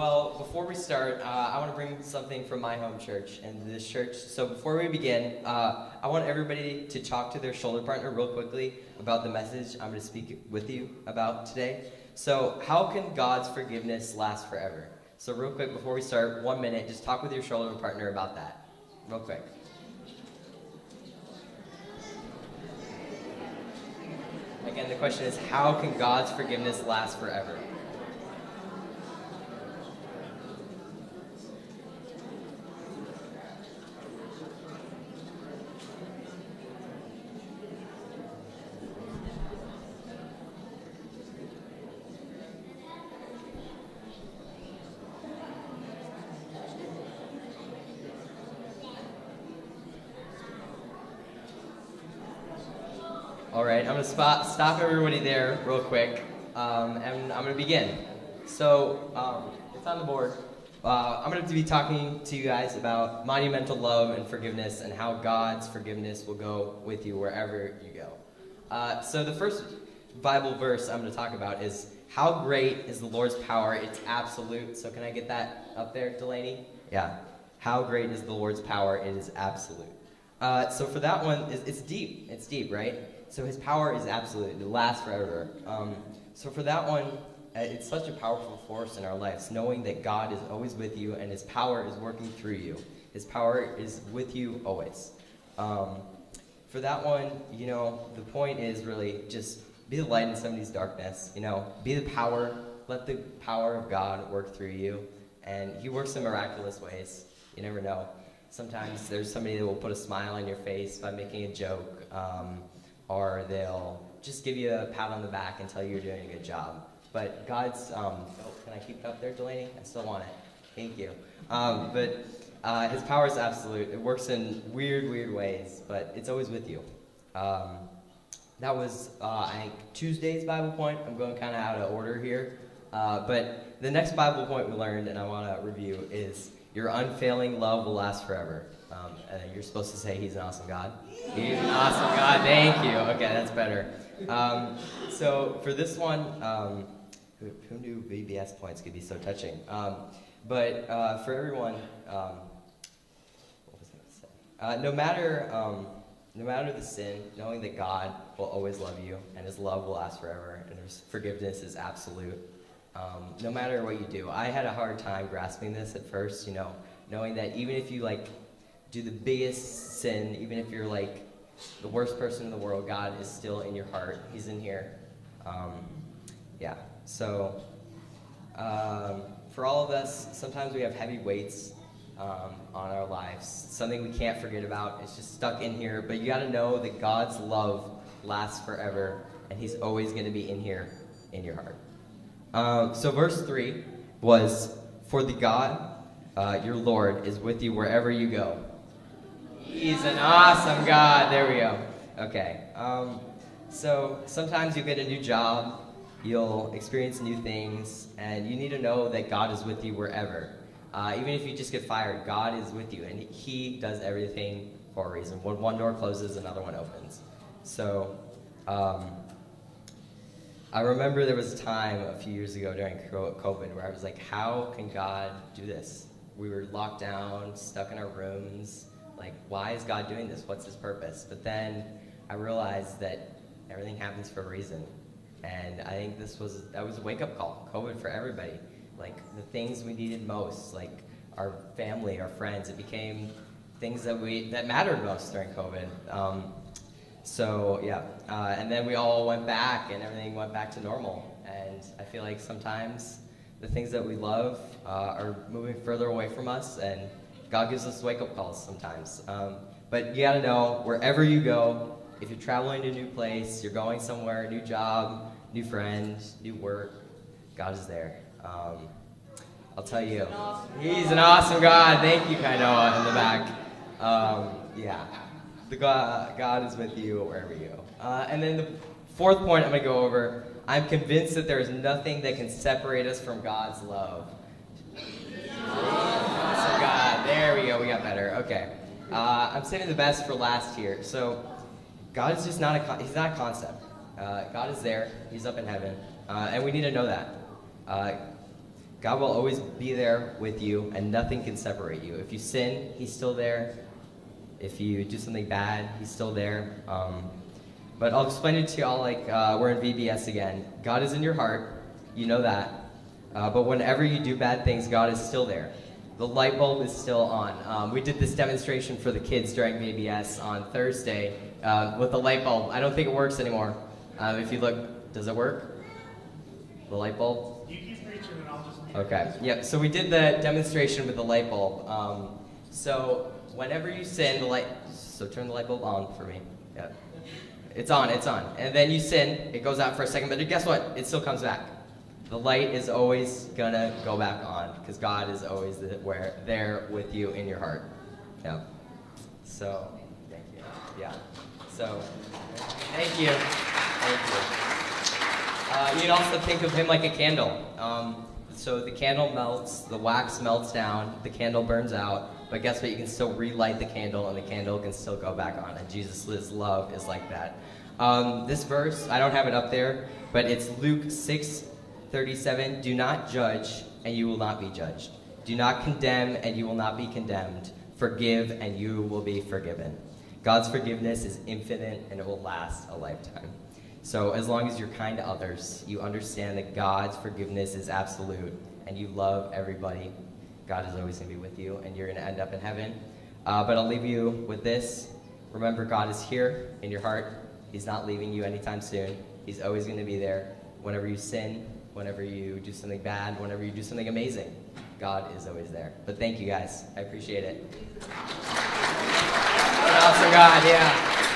well, before we start, uh, I want to bring something from my home church and this church. So before we begin, uh, I want everybody to talk to their shoulder partner real quickly about the message I'm going to speak with you about today. So, how can God's forgiveness last forever? So, real quick, before we start, one minute, just talk with your shoulder partner about that. Real quick. Again, the question is how can God's forgiveness last forever? All right, I'm gonna spot, stop everybody there real quick, um, and I'm gonna begin. So um, it's on the board. Uh, I'm gonna be talking to you guys about monumental love and forgiveness, and how God's forgiveness will go with you wherever you go. Uh, so the first Bible verse I'm gonna talk about is how great is the Lord's power? It's absolute. So can I get that up there, Delaney? Yeah. How great is the Lord's power? It is absolute. Uh, so for that one, it's, it's deep. It's deep, right? So his power is absolute. It lasts forever. Um, so for that one, uh, it's such a powerful force in our lives, knowing that God is always with you and his power is working through you. His power is with you always. Um, for that one, you know, the point is really just be the light in somebody's darkness. You know, be the power. Let the power of God work through you. And he works in miraculous ways. You never know. Sometimes there's somebody that will put a smile on your face by making a joke. Um, or they'll just give you a pat on the back and tell you you're doing a good job. But God's, um, oh, can I keep it up there, Delaney? I still want it. Thank you. Um, but uh, His power is absolute. It works in weird, weird ways, but it's always with you. Um, that was, uh, I think, Tuesday's Bible point. I'm going kind of out of order here. Uh, but the next Bible point we learned, and I want to review, is your unfailing love will last forever. Um, you're supposed to say He's an awesome God. He's an awesome God. Thank you. Okay, that's better. Um, so for this one, um, who, who, knew VBS points could be so touching? Um, but uh, for everyone, um, what was I going to say? Uh, no matter um, no matter the sin, knowing that God will always love you and His love will last forever and His forgiveness is absolute. Um, no matter what you do, I had a hard time grasping this at first. You know, knowing that even if you like do the biggest sin, even if you're like the worst person in the world, God is still in your heart. He's in here. Um, yeah. So um, for all of us, sometimes we have heavy weights um, on our lives, something we can't forget about. It's just stuck in here. But you got to know that God's love lasts forever, and He's always going to be in here in your heart. Um, so verse three was, "For the God, uh, your Lord, is with you wherever you go." He's an awesome God. There we go. Okay. Um, so sometimes you get a new job, you'll experience new things, and you need to know that God is with you wherever. Uh, even if you just get fired, God is with you, and He does everything for a reason. When one door closes, another one opens. So, um, I remember there was a time a few years ago during COVID where I was like, how can God do this? We were locked down, stuck in our rooms like, why is God doing this? What's his purpose? But then I realized that everything happens for a reason. And I think this was that was a wake up call, COVID for everybody. Like the things we needed most, like our family, our friends, it became things that we that mattered most during COVID. Um, so yeah, uh, and then we all went back, and everything went back to normal. And I feel like sometimes the things that we love uh, are moving further away from us, and God gives us wake up calls sometimes. Um, but you got to know wherever you go, if you're traveling to a new place, you're going somewhere, new job, new friends, new work, God is there. Um, I'll tell you, He's an awesome God. Thank you, Kainoa, in the back. Um, yeah, the God, God is with you wherever you go. Uh, and then the fourth point I'm going to go over I'm convinced that there is nothing that can separate us from God's love. God. There we go. We got better. Okay. Uh, I'm saving the best for last here. So, God is just not a con- he's not a concept. Uh, God is there. He's up in heaven, uh, and we need to know that. Uh, God will always be there with you, and nothing can separate you. If you sin, He's still there. If you do something bad, He's still there. Um, but I'll explain it to y'all like uh, we're in VBS again. God is in your heart, you know that. Uh, but whenever you do bad things, God is still there. The light bulb is still on. Um, we did this demonstration for the kids during VBS on Thursday uh, with the light bulb. I don't think it works anymore. Uh, if you look, does it work? The light bulb? You keep preaching and I'll just. Okay. Yep. So we did the demonstration with the light bulb. Um, so whenever you sin, the light. So turn the light bulb on for me. Yep. It's on. It's on. And then you sin. It goes out for a second, but guess what? It still comes back. The light is always gonna go back on because God is always where there with you in your heart. Yeah. So thank you. Yeah. So thank you. Thank you. Uh, you can also think of him like a candle. Um, so the candle melts, the wax melts down, the candle burns out, but guess what? You can still relight the candle, and the candle can still go back on. And Jesus' love is like that. Um, this verse, I don't have it up there, but it's Luke 6 37. Do not judge, and you will not be judged. Do not condemn, and you will not be condemned. Forgive, and you will be forgiven. God's forgiveness is infinite, and it will last a lifetime. So, as long as you're kind to others, you understand that God's forgiveness is absolute, and you love everybody, God is always going to be with you, and you're going to end up in heaven. Uh, but I'll leave you with this. Remember, God is here in your heart. He's not leaving you anytime soon. He's always going to be there. Whenever you sin, whenever you do something bad, whenever you do something amazing, God is always there. But thank you guys. I appreciate it. Awesome God, yeah.